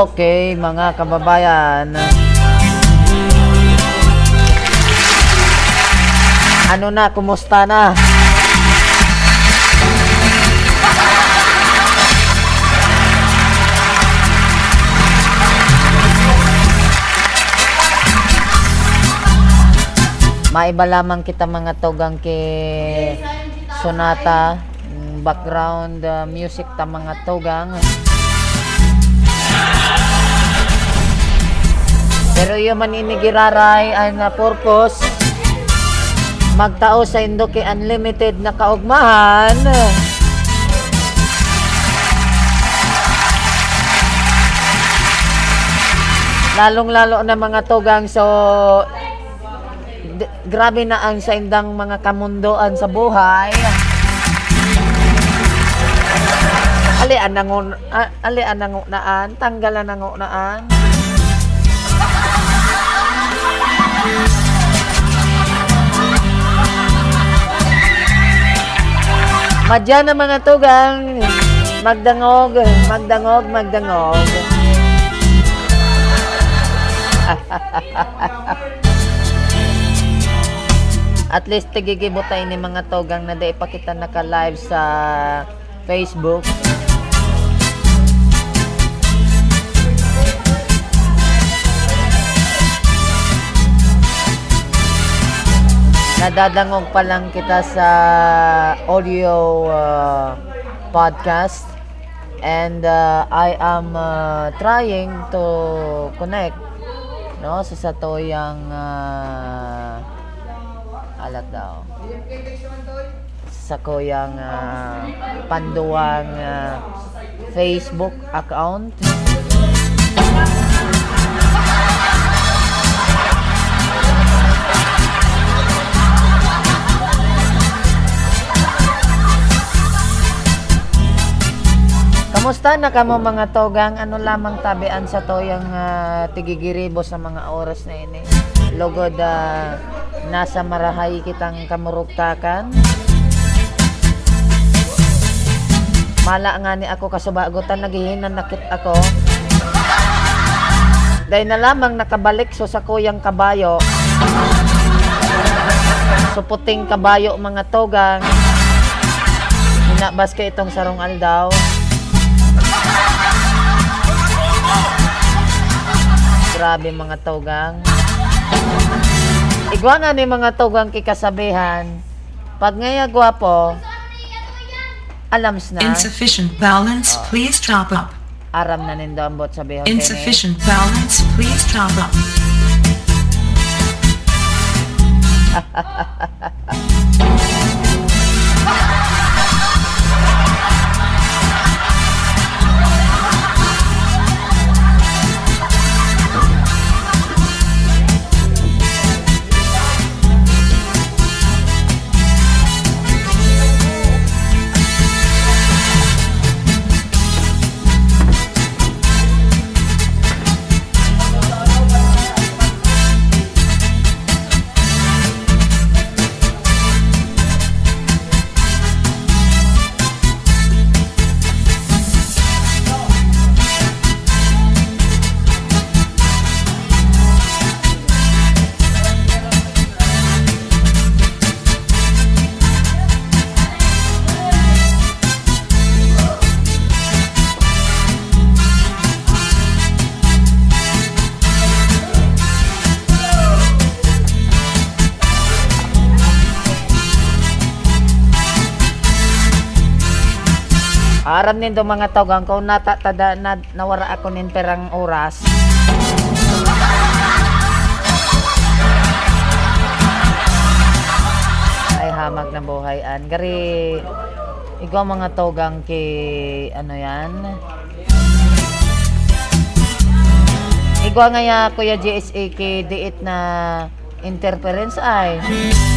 Okay, mga kababayan. Ano na, kumusta na? Maiba lamang kita mga togang kay Sonata background uh, music ta mga togang Pero yung maninigiraray ay na purpose magtao sa indo kay unlimited na kaugmahan. Lalong-lalo na mga tugang so grabe na ang sa indang mga kamundoan sa buhay. Ali anang ali anang naan, tanggalan ang naan. Madya na mga tugang. Magdangog, magdangog, magdangog. At least tigigibutay ni mga tugang na di ipakita naka-live sa Facebook. Nadadangog pa lang kita sa audio uh, podcast. And uh, I am uh, trying to connect no sa satoyang uh, alat daw. Sa koyang uh, panduang uh, Facebook account Kamusta na kamo mga togang? Ano lamang tabian sa toyang uh, tigigiribo sa mga oras na ini? Lugod uh, nasa marahay kitang kamuruktakan. Mala nga ni ako kasubagutan nagihinan nakit ako. Dahil na lamang nakabalik so sa kuyang kabayo. So puting kabayo mga togang. Hinabas ka itong sarong aldaw. Grabe mga tugang. Igwa nga ni mga tugang kikasabihan. Pag ngaya gwapo, alams na. Insufficient balance, please top up. Aram na nindo ang bot sabihan. Insufficient balance, please top up. Aram nindo mga tawgang ko natatada na nawara ako nin perang oras. Ay hamag na buhayan. Gari ikaw mga tawgang kay ano yan? Igwa nga ya, Kuya JSA, kay diit na interference ay.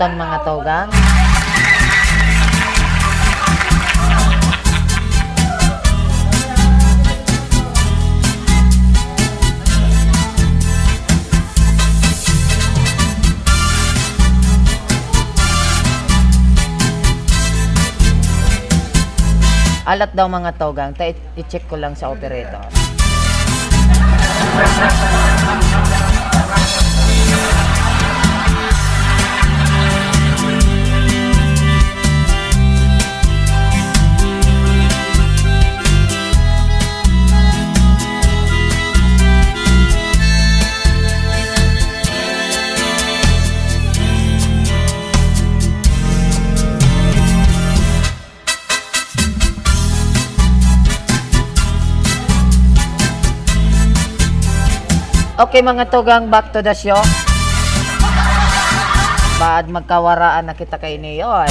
malupiton mga togang. Alat daw mga togang, ta i-check ko lang sa operator. Okay mga togang, back to the show. Baad magkawaraan na kita kay Neoy.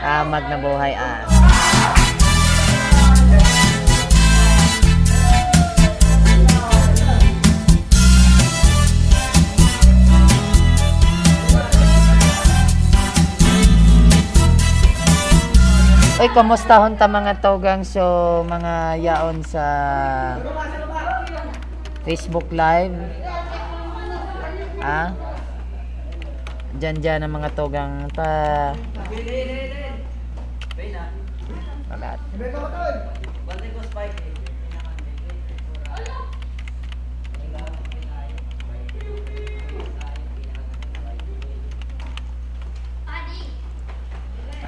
Tamag na buhay ah. Uy, kumusta hon ta mga togang so mga yaon sa Facebook Live? Ah? Diyan dyan ang mga togang ta. Wala.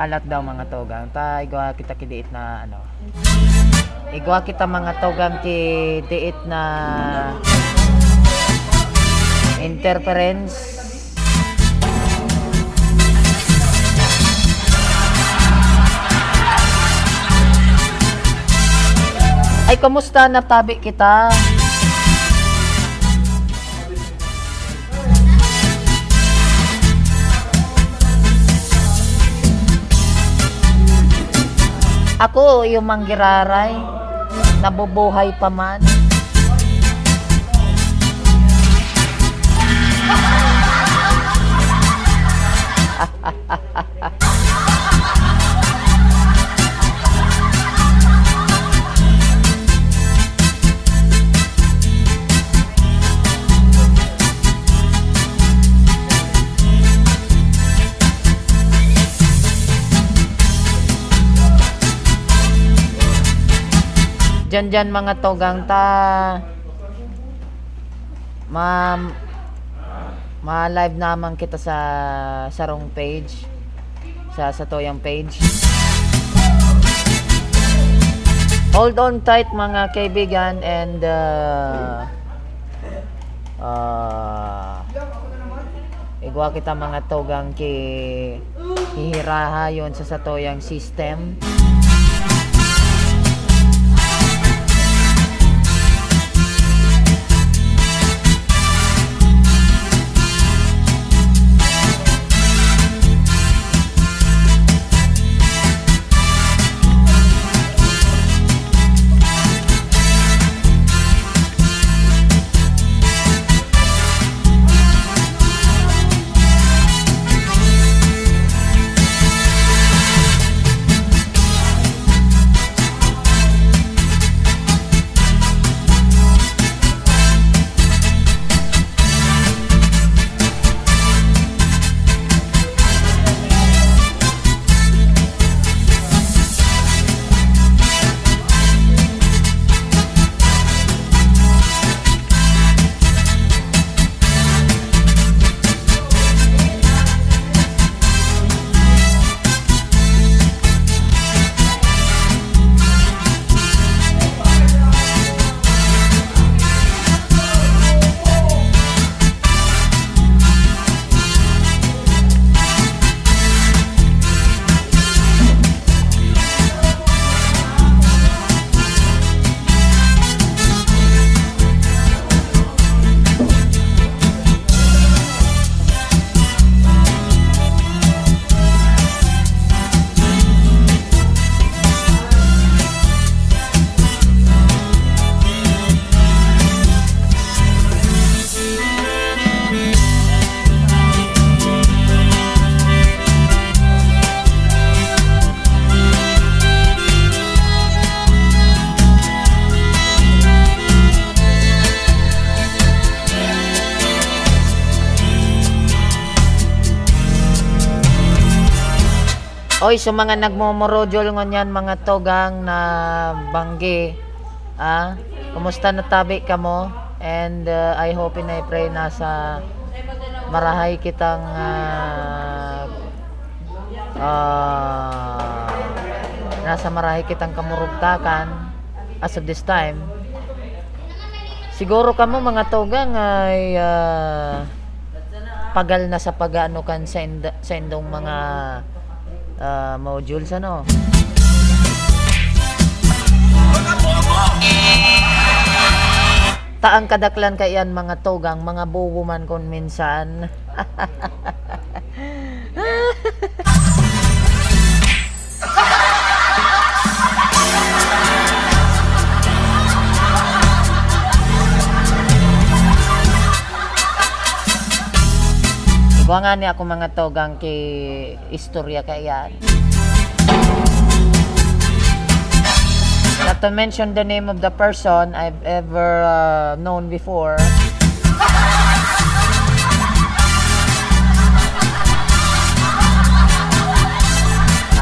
Alat daw mga togang ta igwa kita kidiit na ano igwa kita mga togang ki diit na interference. Ay kumusta na tabi kita Ako, yung manggiraray, nabubuhay pa man. Diyan diyan mga togang ta ma ma live naman kita sa sarong page. Sa sa toyang page. Hold on tight mga kaibigan and uh, uh, igwa kita mga togang ki hihiraha yon sa satoyang system Oy, sa mga nagmomorojol ngunyan mga togang na banggi. Ah, kumusta na tabi ka mo? And uh, I hope and I pray na sa marahay kitang ah, ah, nasa marahay kitang kamurugtakan as of this time. Siguro kamo mga togang ay ah, pagal na sa pag-ano kan sa, ind- sa indong mga ah, modules ano. Taang kadaklan kay yan mga togang, mga bubo man kon minsan. Ikaw nga ni ako mga togang kay istorya kay yan. Not to mention the name of the person I've ever uh, known before.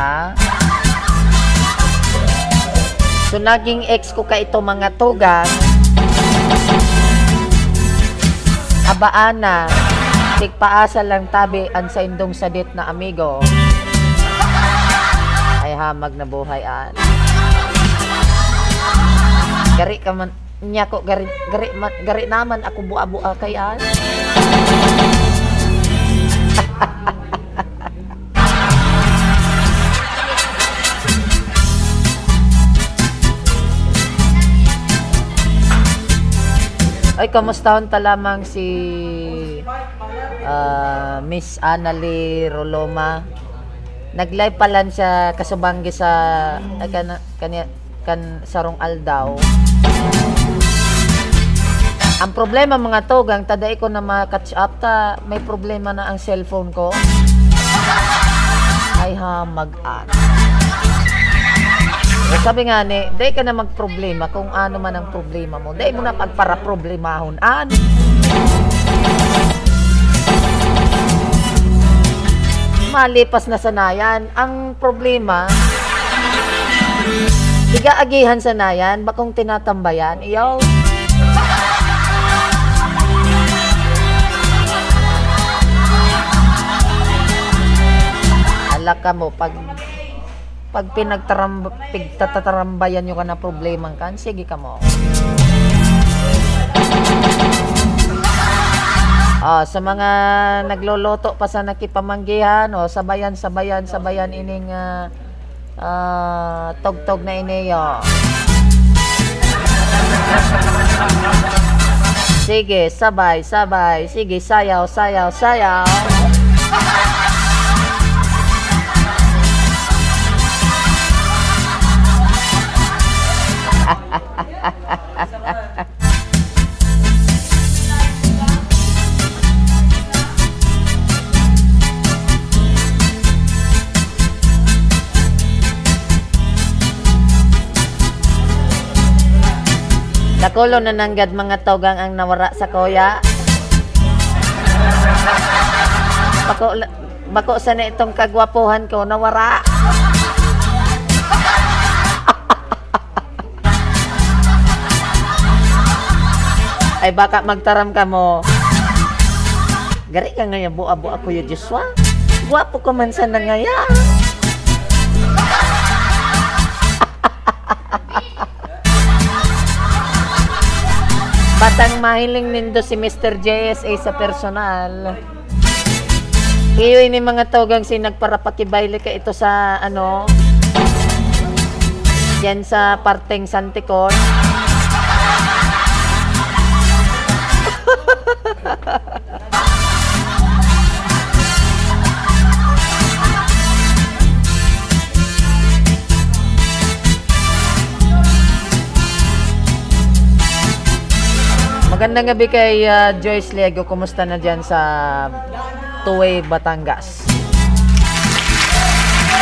Ha? So, naging ex ko ka ito mga tugang. Abaana, tigpaasa lang tabi ang sa indong sadit na amigo. Ay hamag na buhay an. Gari ka man niya ko gari gari man, gari naman ako bua-bua kay an. Ay, kamustahon ta lamang si ah, Miss Annalie Roloma. Nag-live pa lang siya kasubanggi sa ay, kan, kan, kan sarong aldaw. Ang problema mga togang, taday ko na ma-catch up ta, may problema na ang cellphone ko. Ay ha, mag-an. Eh, Sabi nga ni, day ka na magproblema kung ano man ang problema mo. Day mo na pagpara-problemahon. An? Malipas na sanayan. Ang problema, igaagihan sanayan, bakong tinatambayan. Iyaw. Alaka mo, pag pag pinagtaramba, pigtatarambayan nyo ka na problema kan, sige ka mo. Ah, sa mga nagloloto pa sa nakipamanggihan o sabayan sabayan sabayan ining ah, ah, tugtog na iniyo. Sige, sabay, sabay. Sige, sayaw, sayaw, sayaw. Nakulo na nanggad mga togang ang nawara sa koya. Bako, bako sa na itong kagwapuhan ko nawara. Ay baka magtaram ka mo. Gari ka ngayon, buwa-buwa ko yung Joshua. Gwapo ko man sa nangaya. Batang mahiling nindo si Mr. JSA sa personal. Iyo ini mga togang si nagparapakibayle ka ito sa ano yan sa parteng Santicon. Magandang gabi kay uh, Joyce Lego. Kumusta na dyan sa Tuway, Batangas?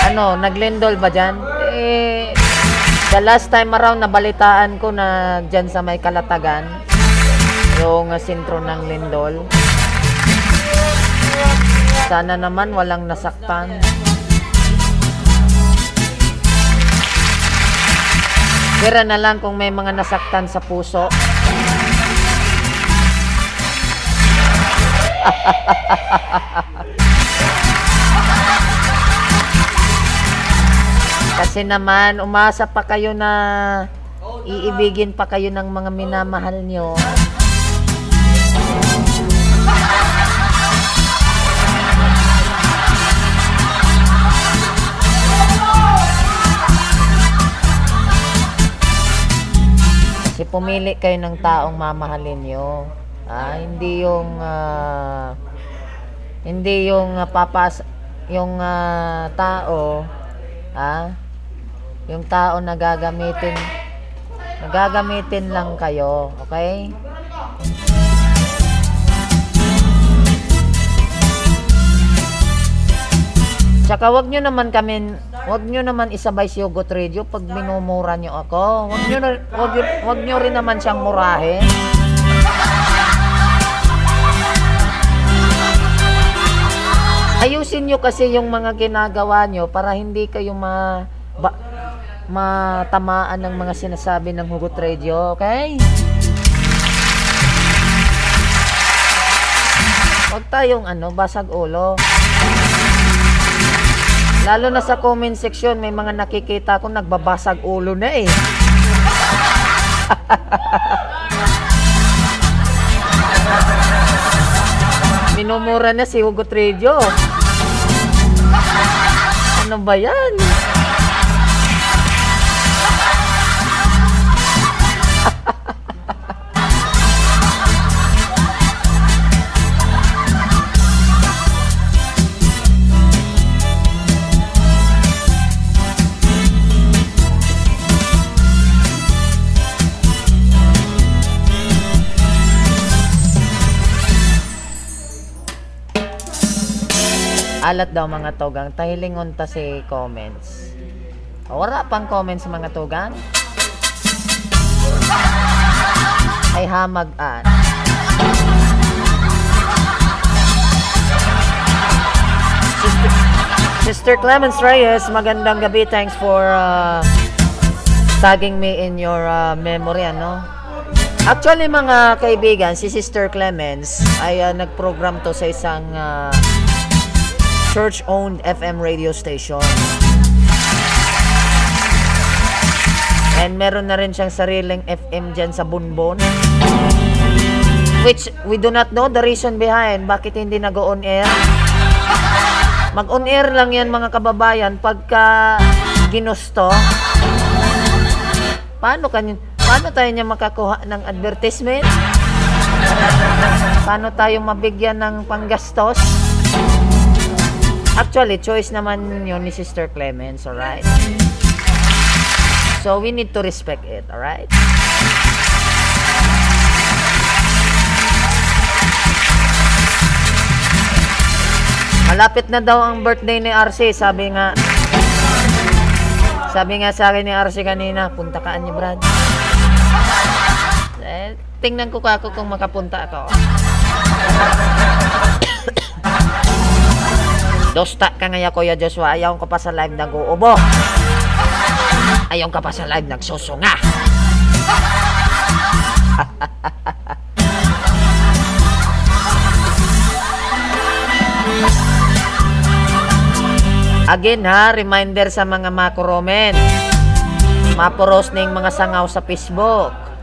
Ano, naglendol ba dyan? Eh, the last time around, nabalitaan ko na dyan sa may kalatagan, yung sentro ng lindol. Sana naman walang nasaktan. Pera na lang kung may mga nasaktan sa puso. Kasi naman, umasa pa kayo na iibigin pa kayo ng mga minamahal nyo. Kasi pumili kayo ng taong mamahalin nyo. Ah, hindi yung ah, hindi yung ah, papas yung ah, tao ah yung tao na gagamitin nagagamitin lang kayo, okay? Tsaka wag nyo naman kami, wag nyo naman isabay si Hugot Radio pag minumura nyo ako. Wag nyo, wag, wag nyo rin naman siyang murahin. Ayusin nyo kasi yung mga ginagawa nyo para hindi kayo ma, ba, matamaan ng mga sinasabi ng Hugot Radio, okay? Huwag tayong ano, basag ulo. Lalo na sa comment section, may mga nakikita ko nagbabasag ulo na eh. Minumura na si Hugot Radio. Ano ba yan? Alat daw mga tugang. Tahilingon ta si comments. O, Wala pang comments mga tugang. Ay hamag-an. Sister, Sister Clemens Reyes, magandang gabi. Thanks for uh, tagging me in your uh, memory, ano? Actually, mga kaibigan, si Sister Clemens ay uh, nag-program to sa isang uh, church-owned FM radio station. And meron na rin siyang sariling FM dyan sa Bunbon. Which we do not know the reason behind bakit hindi nag-on air. Mag-on air lang yan mga kababayan pagka ginusto. Paano kanyo, paano tayo niya makakuha ng advertisement? Paano tayo mabigyan ng panggastos? Actually, choice naman yun ni Sister Clemens, alright? So, we need to respect it, alright? Malapit na daw ang birthday ni RC, sabi nga. Sabi nga sa akin ni RC kanina, punta ka ni Brad. Eh, tingnan ko kako kung makapunta ako. Dosta ka ngaya Kuya Joshua, ayaw ko pa sa live nag-uubo. Ayaw ka pa sa live nagsusunga. Again ha, reminder sa mga makuromen. Maporos na yung mga sangaw sa Facebook.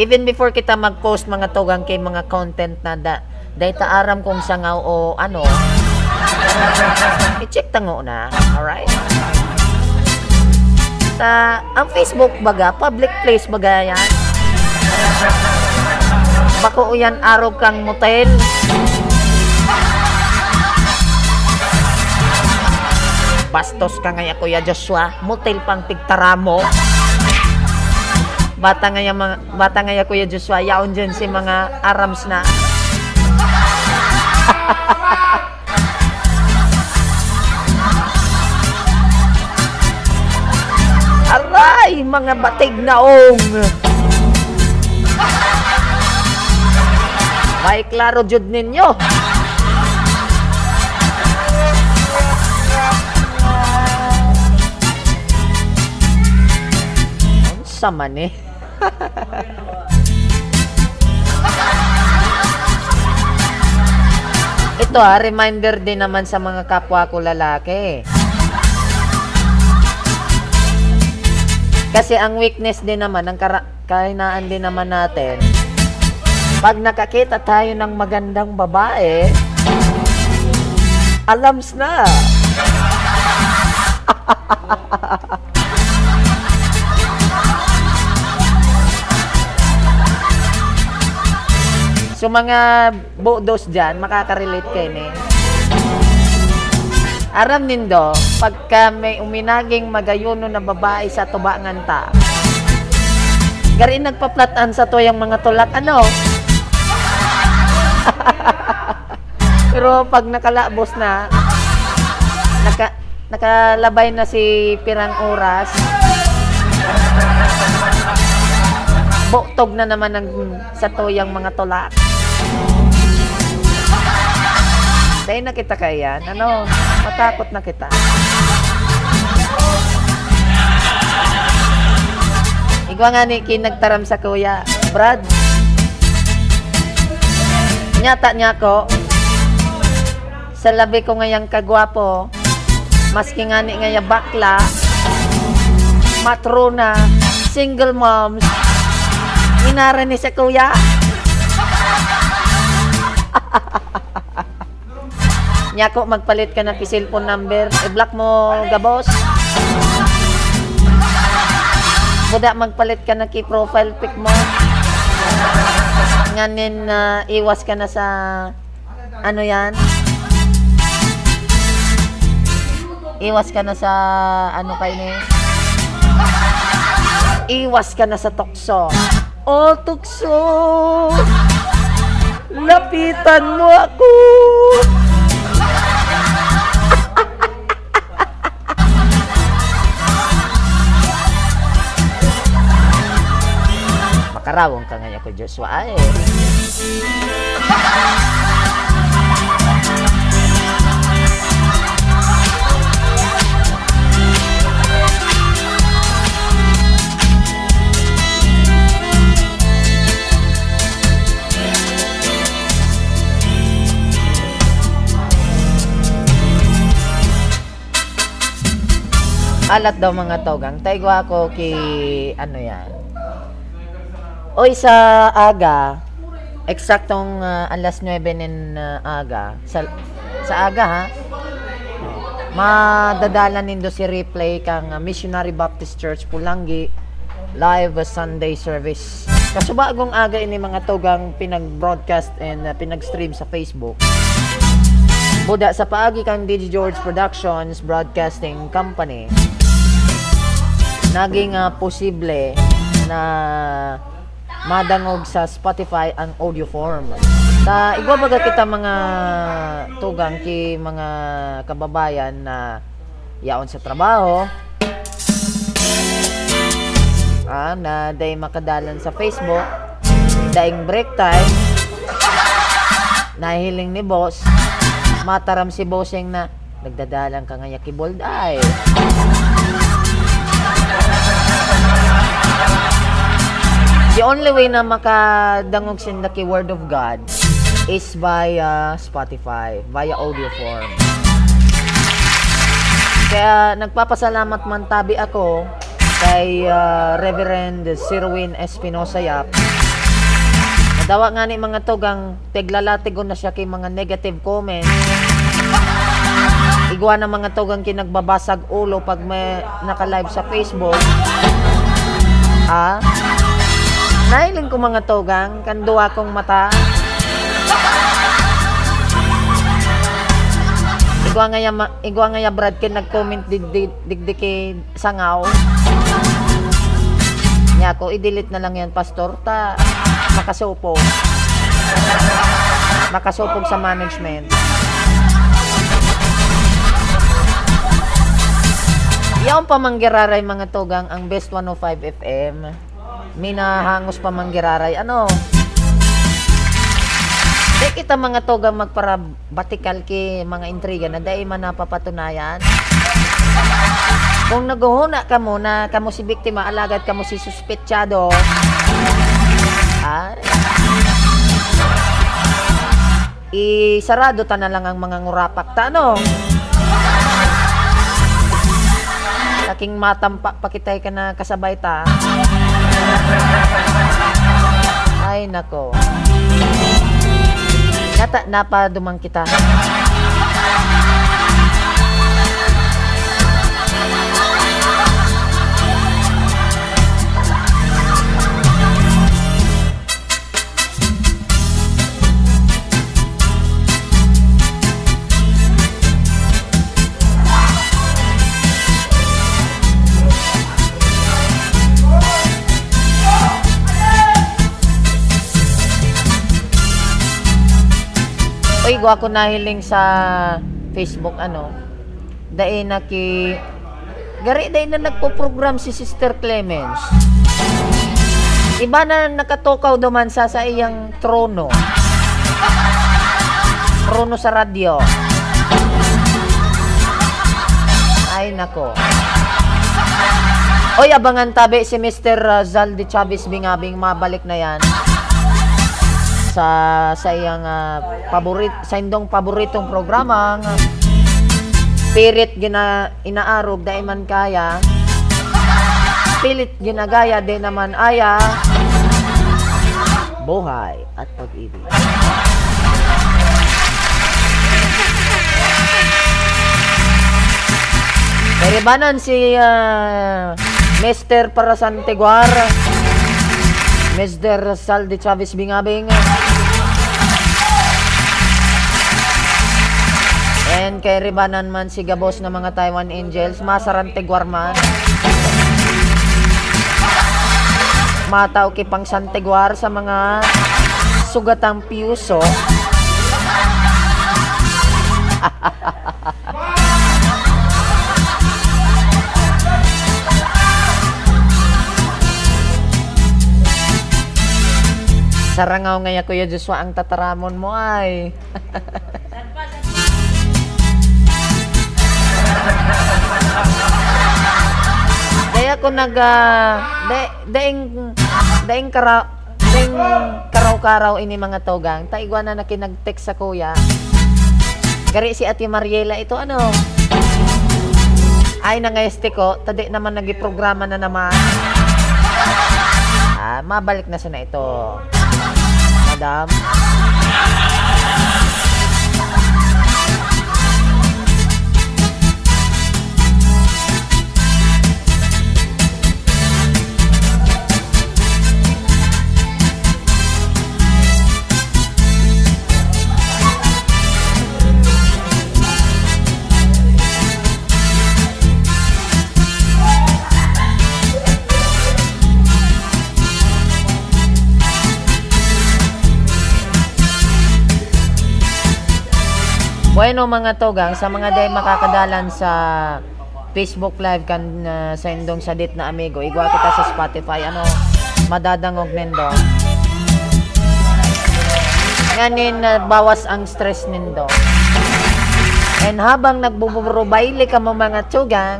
Even before kita mag-post mga tugang kay mga content na da, dahil taaram kong sangaw o ano, i-check tango na. Alright? Ta, ang Facebook baga, public place baga yan. Bako yan araw kang motel. Bastos ka ngaya Kuya Joshua, motel pang pigtaramo. Bata nga mga bata nga ya Kuya Joshua yaon dyan si mga arams na. Aray, mga batig na ong. May klaro jud ninyo. Sama ni. Eh. Ito ha, reminder din naman sa mga kapwa ko lalaki. Kasi ang weakness din naman, ang kahinaan din naman natin, pag nakakita tayo ng magandang babae, alams na. So mga budos dyan, makaka-relate kayo ni. Aram nindo, pagka may uminaging magayono na babae sa tubangan ta, gari nagpaplatan sa to yung mga tulak, ano? Pero pag nakalabos na, naka, nakalabay na si pirang oras, buktog na naman ng sa toyang mga tulak. Dahil na kita kaya, ano, matakot na kita. Igwa nga ni kinagtaram sa kuya, Brad. Nyata niya ko, sa labi ko ngayang kagwapo, maski nga ni ngaya bakla, matrona, single moms, inara ni sa kuya. Nya ko magpalit ka ng cellphone number, i-block mo gabos. Buda magpalit ka na ki profile pic mo. Nganin na iwas ka na sa ano yan? Iwas ka na sa ano kay ni? Iwas ka na sa tukso. Oh, tukso! Lapitan mo ako! Makarawang ka ngayon ko, Joshua. Ay. Alat daw mga togang. Taigwa ko ki ano yan. Oy sa aga, eksaktong uh, alas 9 nin uh, aga, sa, sa aga ha, madadala nindo si replay kang uh, Missionary Baptist Church Pulangi live Sunday service. Kaso bagong aga ini mga togang pinag-broadcast and uh, pinag-stream sa Facebook. Buda sa paagi kang DJ George Productions Broadcasting Company. Naging uh, posible na madangog sa Spotify ang audio form. Ta igwa baga kita mga tugang ki mga kababayan na yaon sa trabaho. Ah, na day makadalan sa Facebook. Daing break time. Nahiling ni boss. Mataram si bossing na nagdadalang ka nga yakibold ay. The only way na makadangog sin the word of God is via Spotify, via audio form. Kaya nagpapasalamat man tabi ako kay uh, Reverend Sirwin Espinosa Yap. Nadawa nga ni mga tugang teglalatigon na siya kay mga negative comments. Igwa na mga tugang kinagbabasag ulo pag may naka-live sa Facebook. Ah, Nahiling ko mga togang, kanduwa kong mata. Igwa nga ya, Brad kin nag-comment digdiki sangaw. Nya ko i-delete na lang yan pastor ta makasupog. Makasupog sa management. Yaon pa manggiraray mga togang ang Best 105 FM. Minahangos pa manggiraray. Ano? Di kita mga togang magpara batikal ki mga intriga na dahil man napapatunayan. Kung naguhuna ka mo na kamo si biktima, alagad kamo si suspetsado, ay, isarado ta na lang ang mga ngurapak ta, ano? Laking matampa pakitay ka na kasabay ta. Ay, nako. Nata, napadumang kita. Uy, gwa ko nahiling sa Facebook, ano, dahil naki, gari dahil na nagpo-program si Sister Clemens. Iba na nakatukaw duman sa sa iyang trono. Trono sa radyo. Ay, nako. Oy, abangan tabi si Mr. Zaldi Chavez Bingabing mabalik na yan sa sa iyang ah, paborit sa indong paboritong programa nga spirit gina inaarog dahil man kaya. Spirit ginagaya din naman aya. Buhay at pag-ibig. Karibanan si ah, Mr. Parasantiguar Mr. Saldi Chavez Bingabing. And kay Ribanan man si Gabos na mga Taiwan Angels, Masarante Guarman. Mataw ki pang Santeguar sa mga sugatang piuso. Sarangaw ngaya Kuya Joshua ang tataramon mo ay. Kaya ko nag uh, da, daing daing kara daing karaw-karaw ini mga togang. Taigwa na nakinag-text sa kuya. Gari si Ate Mariela ito ano? Ay nangayeste ko, tadi naman nagi-programa na naman. Mabalik na sana ito. Madam. Bueno mga togang, sa mga day makakadalan sa Facebook Live kan uh, sa indong sadit na amigo, igwa kita sa Spotify, ano, madadangog nindo. Nganin, uh, bawas ang stress nindo. And habang nagbuburubayli ka mo mga tugang,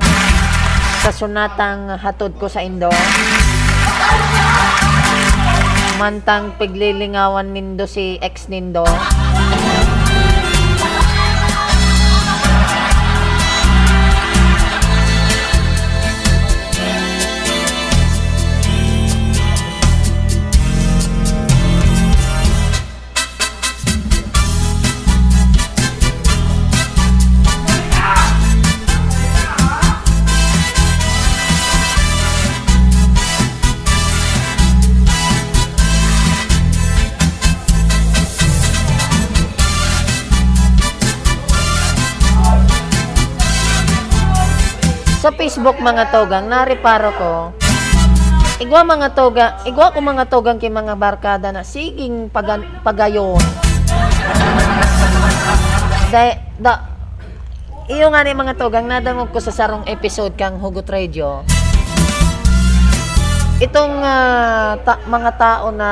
sa sunatang hatod ko sa indo, mantang piglilingawan nindo si ex nindo, Facebook mga togang, nariparo ko, igwa mga toga, igwa ko mga togang kay mga barkada na siging pagan, pagayon. Da, da, iyo nga ni mga togang, nadangog ko sa sarong episode kang Hugot Radio. Itong ah, ta- mga tao na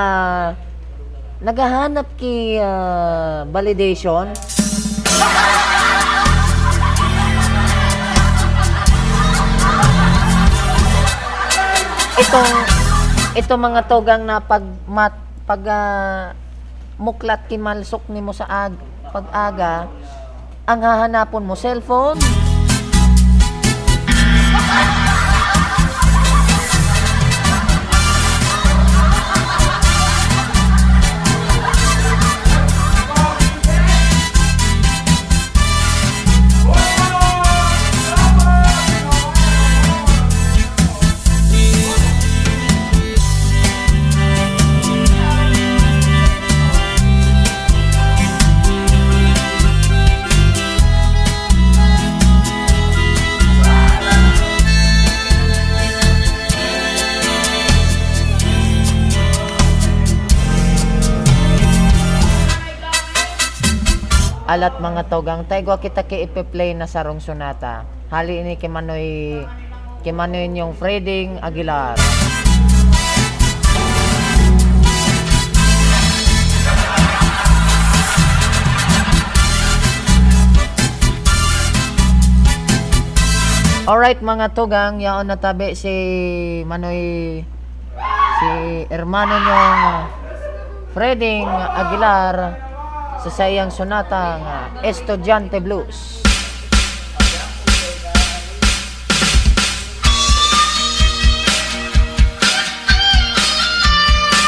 naghahanap ki ah, validation, itong ito mga togang na pag mat, pag ah, muklat kimalsok nimo sa ag pag-aga ang hahanapon mo cellphone alat mga togang. Taygo kita ki ipe-play na sarong sonata hali ini kimanoy kimanoy yung Freding Aguilar. Alright mga tugang, yaon na tabi si Manoy si hermano niyong Freding Aguilar sa sayang sonata nga Estudyante Blues.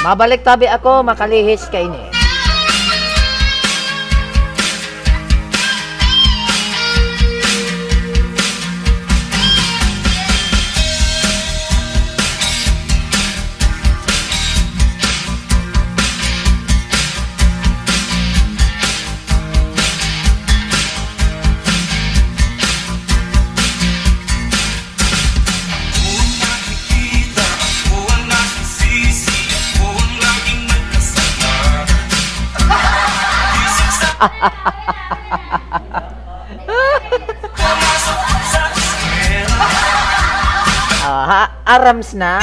Mabalik tabi ako, makalihis kay ni. Ah, ha, arams na.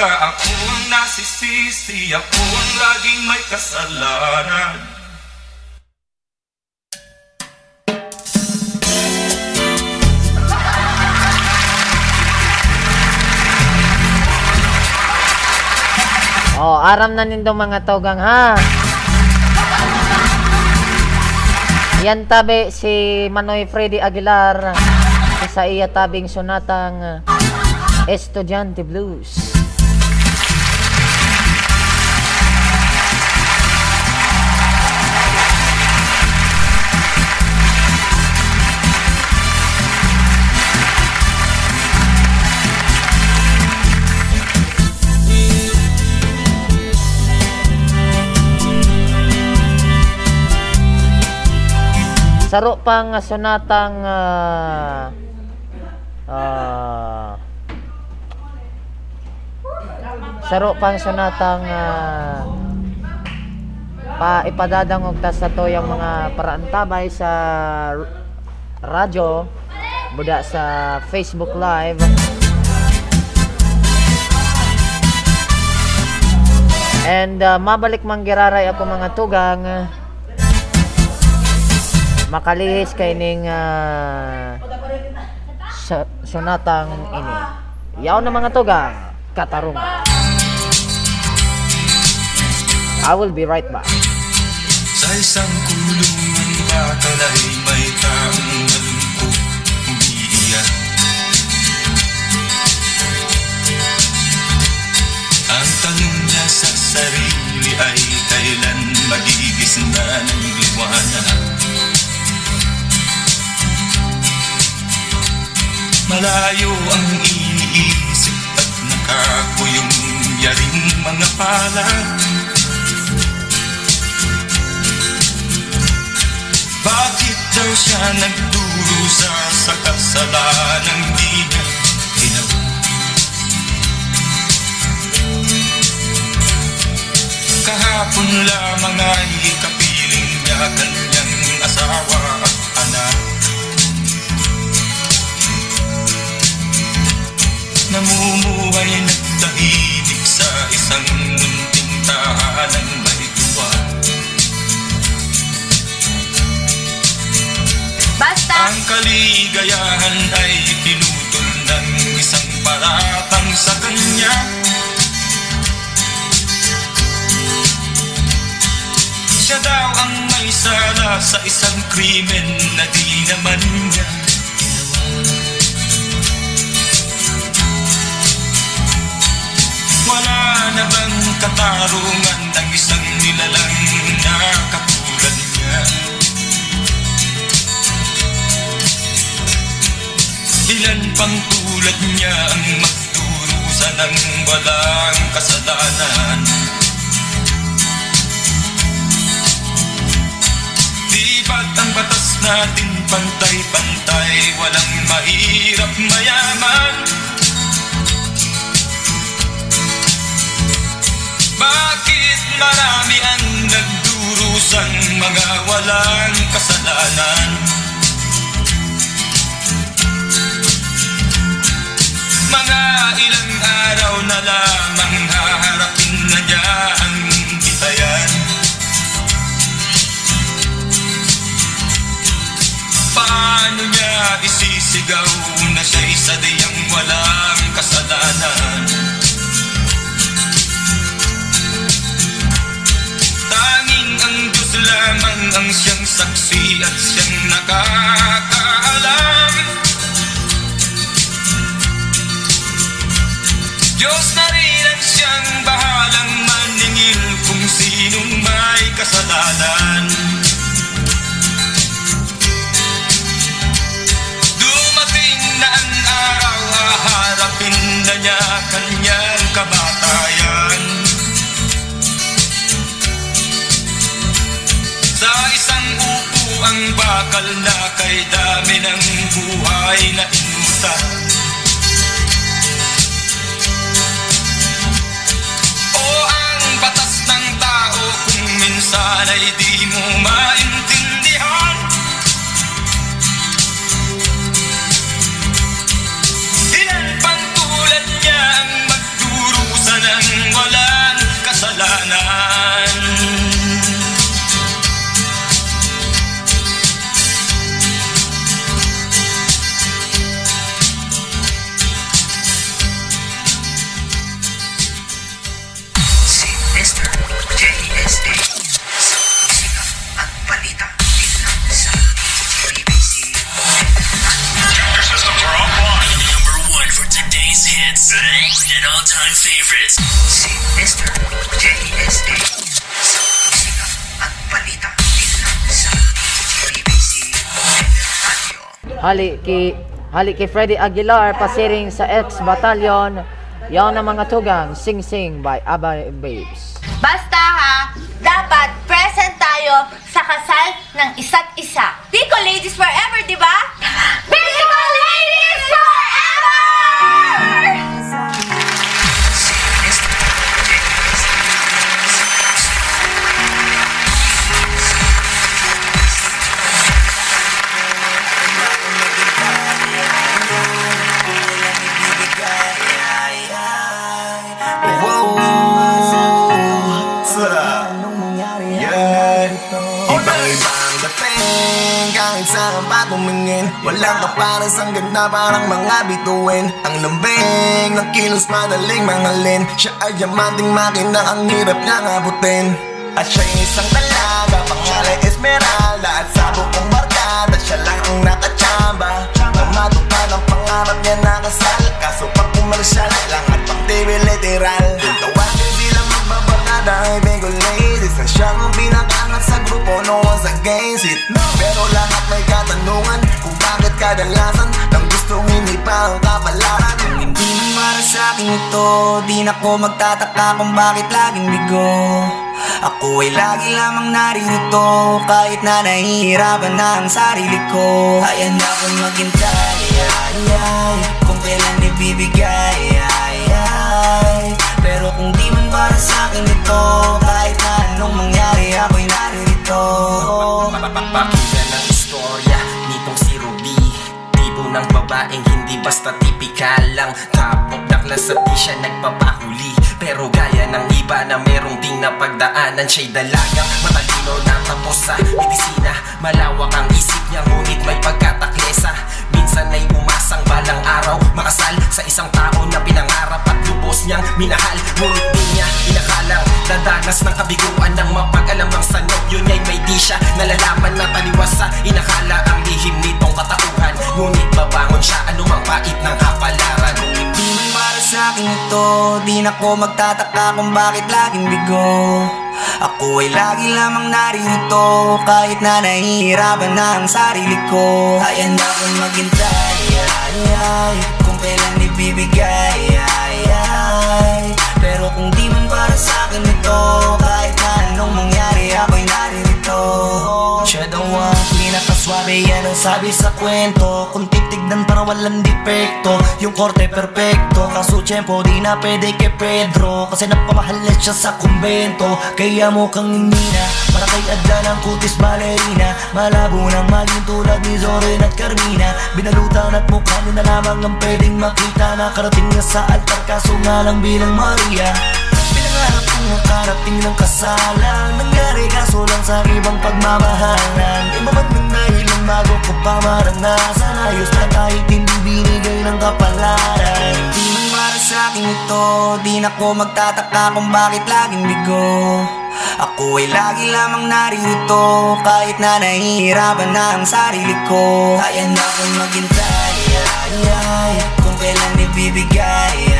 Nakikita, ako ang nasisisi Ako ang laging may kasalanan Oh, aram na nindong mga togang ha. Yan tabi si Manoy Freddy Aguilar sa iya tabing sonatang Estudyante Blues. Saro pang sonatang ah ah, Saro pang sonatang ah, pa ipadadangog ta sa to yung mga paraantabay sa radyo buda sa Facebook Live. And uh, mabalik manggiraray ako mga tugang makalihis kay ning uh, sa- ini. Yaw na mga tugang, katarungan. I will be right back. Sa isang kulungan bakal ay may taong malungkot umiiyak Ang tanong niya sa sarili ay kailan magigisna ng liwanag Malayo ang iniisip at nakakuyong yaring mga palad Bakit daw siya nagdurusa sa kasalanang di niya ginawa? Kahapon lamang ay kapiling niya kanyang asawa at anak Namumuhay ng tahimik sa isang munting tahanang may tuwa Basta! Ang kaligayahan ay pinutol ng isang paratang sa kanya Siya daw ang may sala sa isang krimen na di naman niya na bang katarungan ng isang nilalang na katulad niya. Ilan pang tulad niya ang magdurusa ng walang kasalanan? Di ba't ang batas natin pantay-pantay Walang mahirap mayaman marami ang nagdurusang mga walang kasalanan? Mga ilang araw na lamang haharapin na niya ang bitayan Paano niya isisigaw na siya'y sadyang walang kasalanan lamang ang siyang saksi at siyang nakakaalam Diyos na rin ang siyang bahalang maningil kung sinong may kasalanan. Dumating na ang araw, haharapin na niya kanyang kamatayan. Ang bakal na kay dami ng buhay na inutang. O ang batas ng tao kung minsan ay di mo maintindihan Ilan pang tulad niya ang magdurusa ng walang kasalanan all-time favorites. Si Mr. JSA Musika at balita dito sa Radio Hali ki hali kay Freddy Aguilar pasiring sa ex batalyon. Yaw na mga tugang, Sing Sing by ABBA Babes. Basta ha, dapat present tayo sa kasal ng isa't isa. Biko ladies forever, di ba? Walang kapares ang ganda parang mga bituin. Ang lambing ng kilos madaling mangalin. Siya ay diamanting makina ang hirap niyang abutin. At siya'y isang dalaga Pangalan Esmeralda. At sa buong barkada Siya lang ang nakachamba. Nang matupad ang pangarap niya na kasal Kaso pag pumarsyal lang at pang TV literal. Sila ay Bingo Ladies Na siya ang pinakangat sa grupo No one's against it. Pero lahat may katanungan Kung bakit kadalasan Nang gustong hindi pa ang kapalaran. Kung hindi man para sa akin ito Di na ko magtataka kung bakit laging bigo Ako ay lagi lamang naririto Kahit na nahihirapan na ang sarili ko. Kaya na akong maghintay ay, ay, Kung kailan ibibigay ay, ay. Pero kung di man para sa akin ito Kahit na anong mangyari ako'y naririto Pakita ng istorya nitong si Ruby. Tipo ng babaeng hindi basta tipikal lang. Top of the class at di siya nagpapahuli. Pero gaya ng iba na merong ding napagdaanan Siya'y dalagang matalino na tapos sa medisina. Malawak ang isip niya ngunit may pagkataklesa. Minsan ay umasang balang araw Makasal sa isang tao na pinangarap At lubos niyang minahal. Ngunit di niya inakalang Dadanas ng kabiguan ng mapag-alam ang sanok Yun ay may di siya nalalaman na taliwas sa Inakala ang lihim nitong katauhan. Ngunit babangon siya anumang pait ng kapalaran. Di man para sa akin ito Di na ko magtataka kung bakit laging bigo. Ako ay lagi lamang naririto Kahit na nahihirapan na ang sarili ko. Kaya na akong maghintay ay, ay, Kung kailan ibibigay ay, ay. Pero kung di man para sa akin ito Kahit na anong mangyari ako'y naririto Siya daw ang pinakaswabe yan ang sabi sa kwento. Kung titignan para walang depekto Yung korte perfecto Kaso tiyempo di na pwede kay Pedro. Kasi napamahalit siya sa kumbento. Kaya mo kang nina Para kay Adlan ang kutis balerina. Malabo nang maging tulad ni Zorin at Carmina. Binalutan at mukha niya na lamang ang pwedeng makita. Nakarating na sa altar kaso nga lang bilang Maria Pinangarap kong makarating ng kasalan. Nangyari kaso lang sa ibang pagmamahalan. Iba man ng dahilan bago ko pa maranasan. Ayos na kahit hindi binigay ng kapalaran. Di man para sa akin ito. Di na ko magtataka kung bakit laging bigo. Ako ay lagi lamang naririto. Kahit na nahihirapan na ang sarili ko. Kaya na akong maghintay ay, Kung kailan ibibigay ay, ay.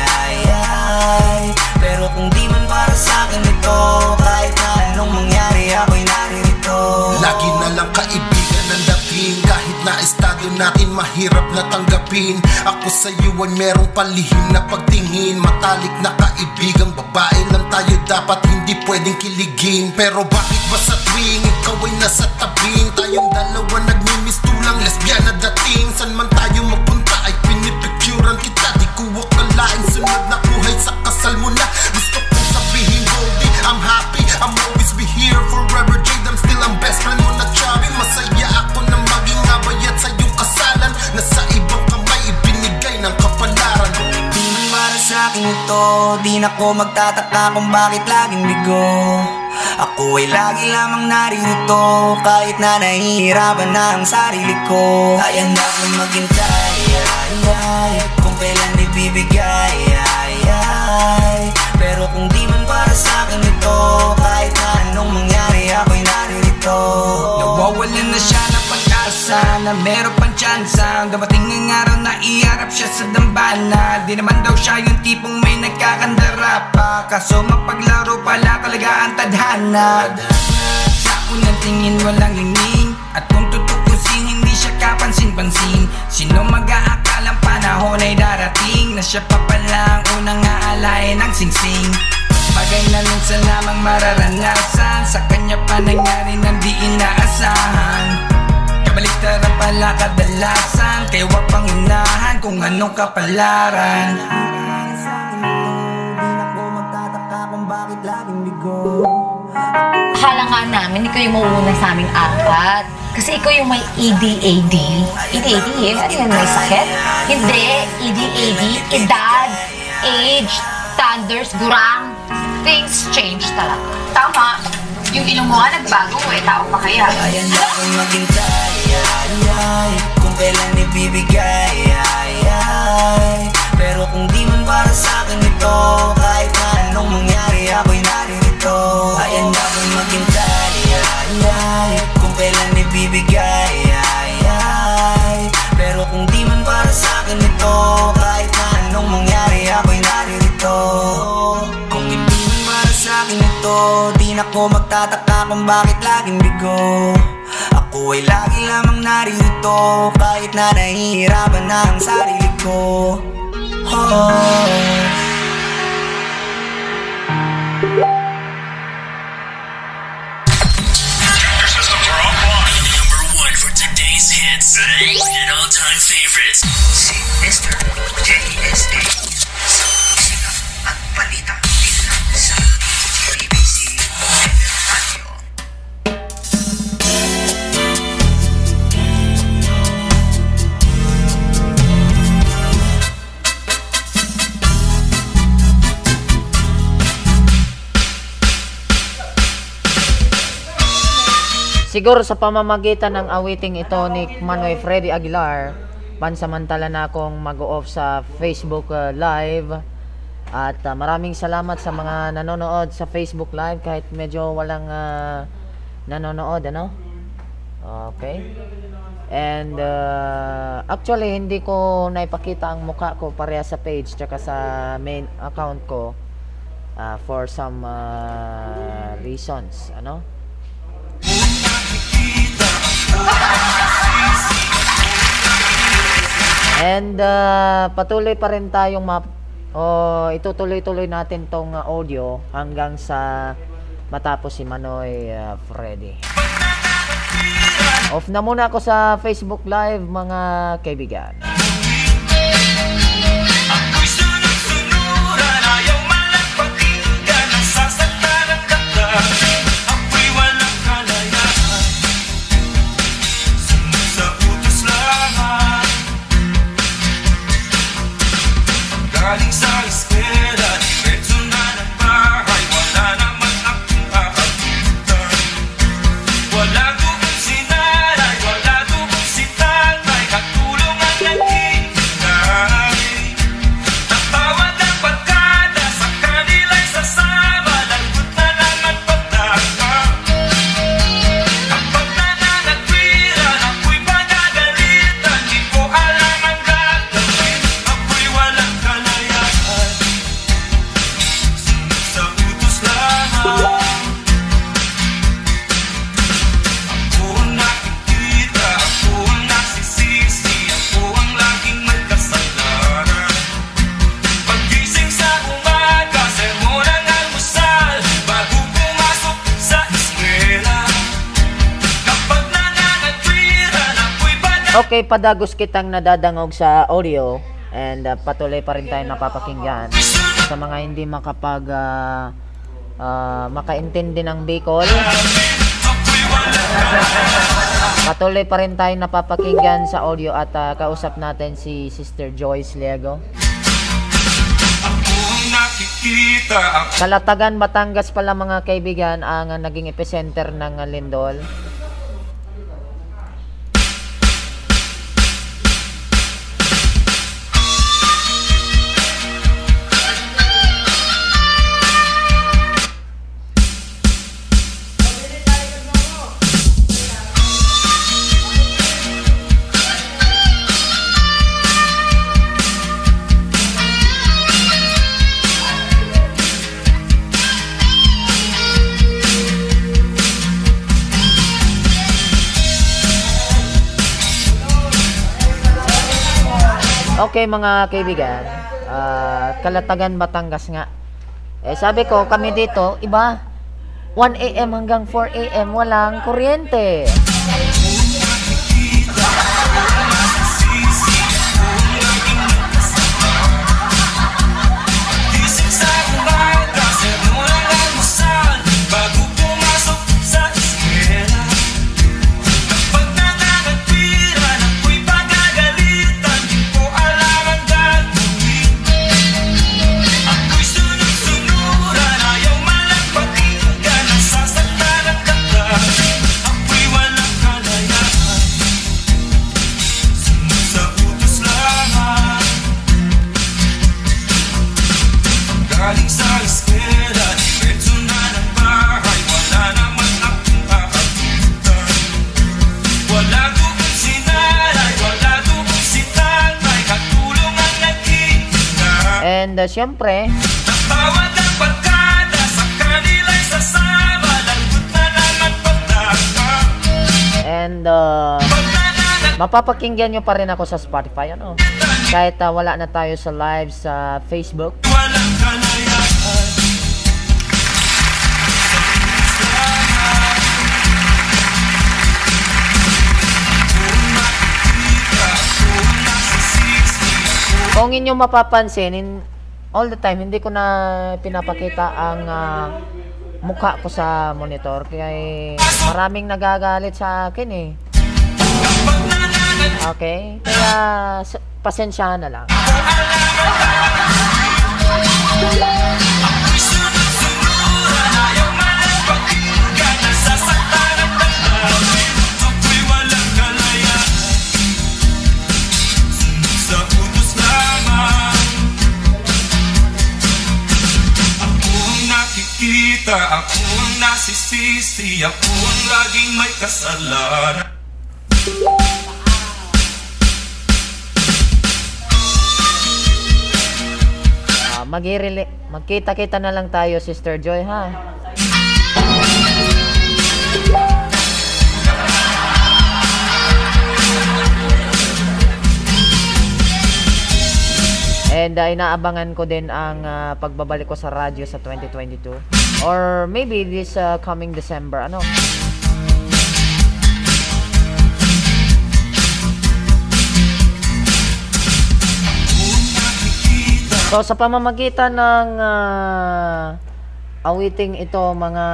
Akin ito. Kahit na anong mangyari ako'y naririto. Lagi na lang kaibigan ang dating. Kahit na estado natin mahirap na tanggapin. Ako sa iyo ay merong palihim na pagtingin. Matalik na kaibigang babae lang tayo dapat hindi pwedeng kiligin. Pero bakit ba sa tuwing ikaw ay nasa tabing? Tayong dalawa nagmimistulang lesbiana dating. San man ito Di na ko magtataka kung bakit laging bigo. Ako ay lagi lamang naririto Kahit na nahihirapan na ang sarili ko. Kaya na akong maghintay ay, ay, Kung kailan ibibigay ay, ay. Pero kung di man para sa akin ito Kahit na anong mangyari ako'y naririto. Nawawalan na siya ng pag-asa Na meron pang tsansa. Dumating ang araw na iharap siya sa dambana. Di naman daw siya yung tipong may nagkakandara pa Kaso mapaglaro pala talaga ang tadhana. Sa unang tingin walang hinging At kung tutukusin hindi siya kapansin-pansin. Sino mag-aakalang panahon ay darating? Na siya pa pala ang unang aalain ng singsing. Bagay na minsan lamang mararanasan. Sa kanya pa nangyari ng di inaasahan Kabaliktaran pala kadalasan Kaya wag pangunahan kung anong kapalaran Akala nga namin ikaw yung mauuna sa aming apat. Kasi ikaw yung may EDAD. EDAD eh? Ano yan? May sakit? Hindi. EDAD. Edad. Age. Thunders. Gurang. Things change talaga. Tama. Yung ilong mo nga nagbago eh. Tao pa kaya. Kaya na akong maghintay ay, ay, Kung kailan ibibigay ay, ay. Pero kung di man para sa akin ito Kahit na anong mangyari ako'y naririto Ayan na Di na ko magtataka kung bakit laging bigo Ako ay lagi lamang narito Kahit na nahihirapan na ang sarili ko oh. And all-time favorites. Si Mr. JSA Siguro sa pamamagitan ng awiting ito ni Manoy Freddy Aguilar, pansamantala na akong mag-off sa Facebook uh, Live. At uh, maraming salamat sa mga nanonood sa Facebook Live kahit medyo walang uh, nanonood, ano? Okay. And uh, actually hindi ko naipakita ang mukha ko pareha sa page tsaka sa main account ko uh, for some uh, reasons, ano? And uh, patuloy pa rin tayong map o itutuloy-tuloy natin tong uh, audio hanggang sa matapos si Manoy uh, Freddy. Off na muna ako sa Facebook Live mga kaibigan. Okay, padagos kitang nadadangog sa audio and uh, patuloy pa rin tayo napapakinggan sa mga hindi makapag uh, uh, makaintindi ng Bicol. Patuloy pa rin tayo napapakinggan sa audio at uh, kausap natin si Sister Joyce ako Kalatagan, Batangas pala mga kaibigan ang uh, naging epicenter ng uh, Lindol. Okay mga kaibigan, ah, Kalatagan, Batangas nga. Eh sabi ko, kami dito, iba, 1 a.m. hanggang 4 a.m. walang kuryente. Syempre, Bawat ang barkada sa kanila'y sasama Lagot na naman pagdaka and uh, mapapakinggan nyo pa rin ako sa Spotify, ano? Kahit uh, wala na tayo sa live sa Facebook. walang Kung inyong mapapansin, in, all the time, hindi ko na pinapakita ang ah, mukha ko sa monitor. Kaya maraming nagagalit sa akin eh. Okay? Kaya pasensyahan na lang. Nakikita Ako ang nasisisi Ako ang laging may kasalanan Ah, magirili, magkita-kita na lang tayo, Sister Joy, ha? And uh, inaabangan ko din ang ah, pagbabalik ko sa radyo sa 2022. Or maybe this uh, coming December, ano? So sa pamamagitan ng ah, awiting ito mga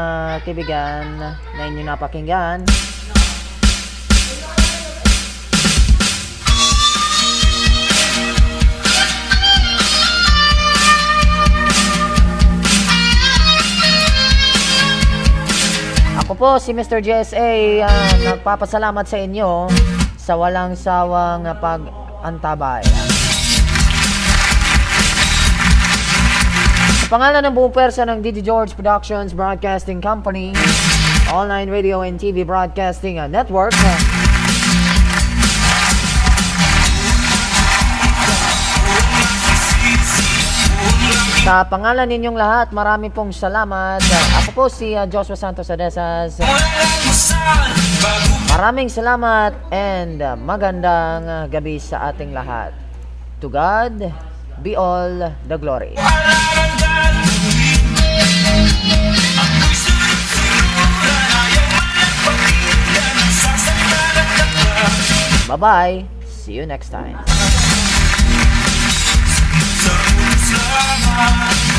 kaibigan na inyo napakinggan, po si Mr. GSA ah, nagpapasalamat sa inyo sa walang sawang pag-antabay. Sa pangalan ng buong persa ng Didi George Productions Broadcasting Company, online radio and TV broadcasting ah, network, Sa pangalan ninyong lahat, marami pong salamat. Ako po si ah, Joshua Santos Adesas. Maraming salamat and uh, magandang uh, gabi sa ating lahat. To God be all the glory. Bye-bye. See you next time. Lamang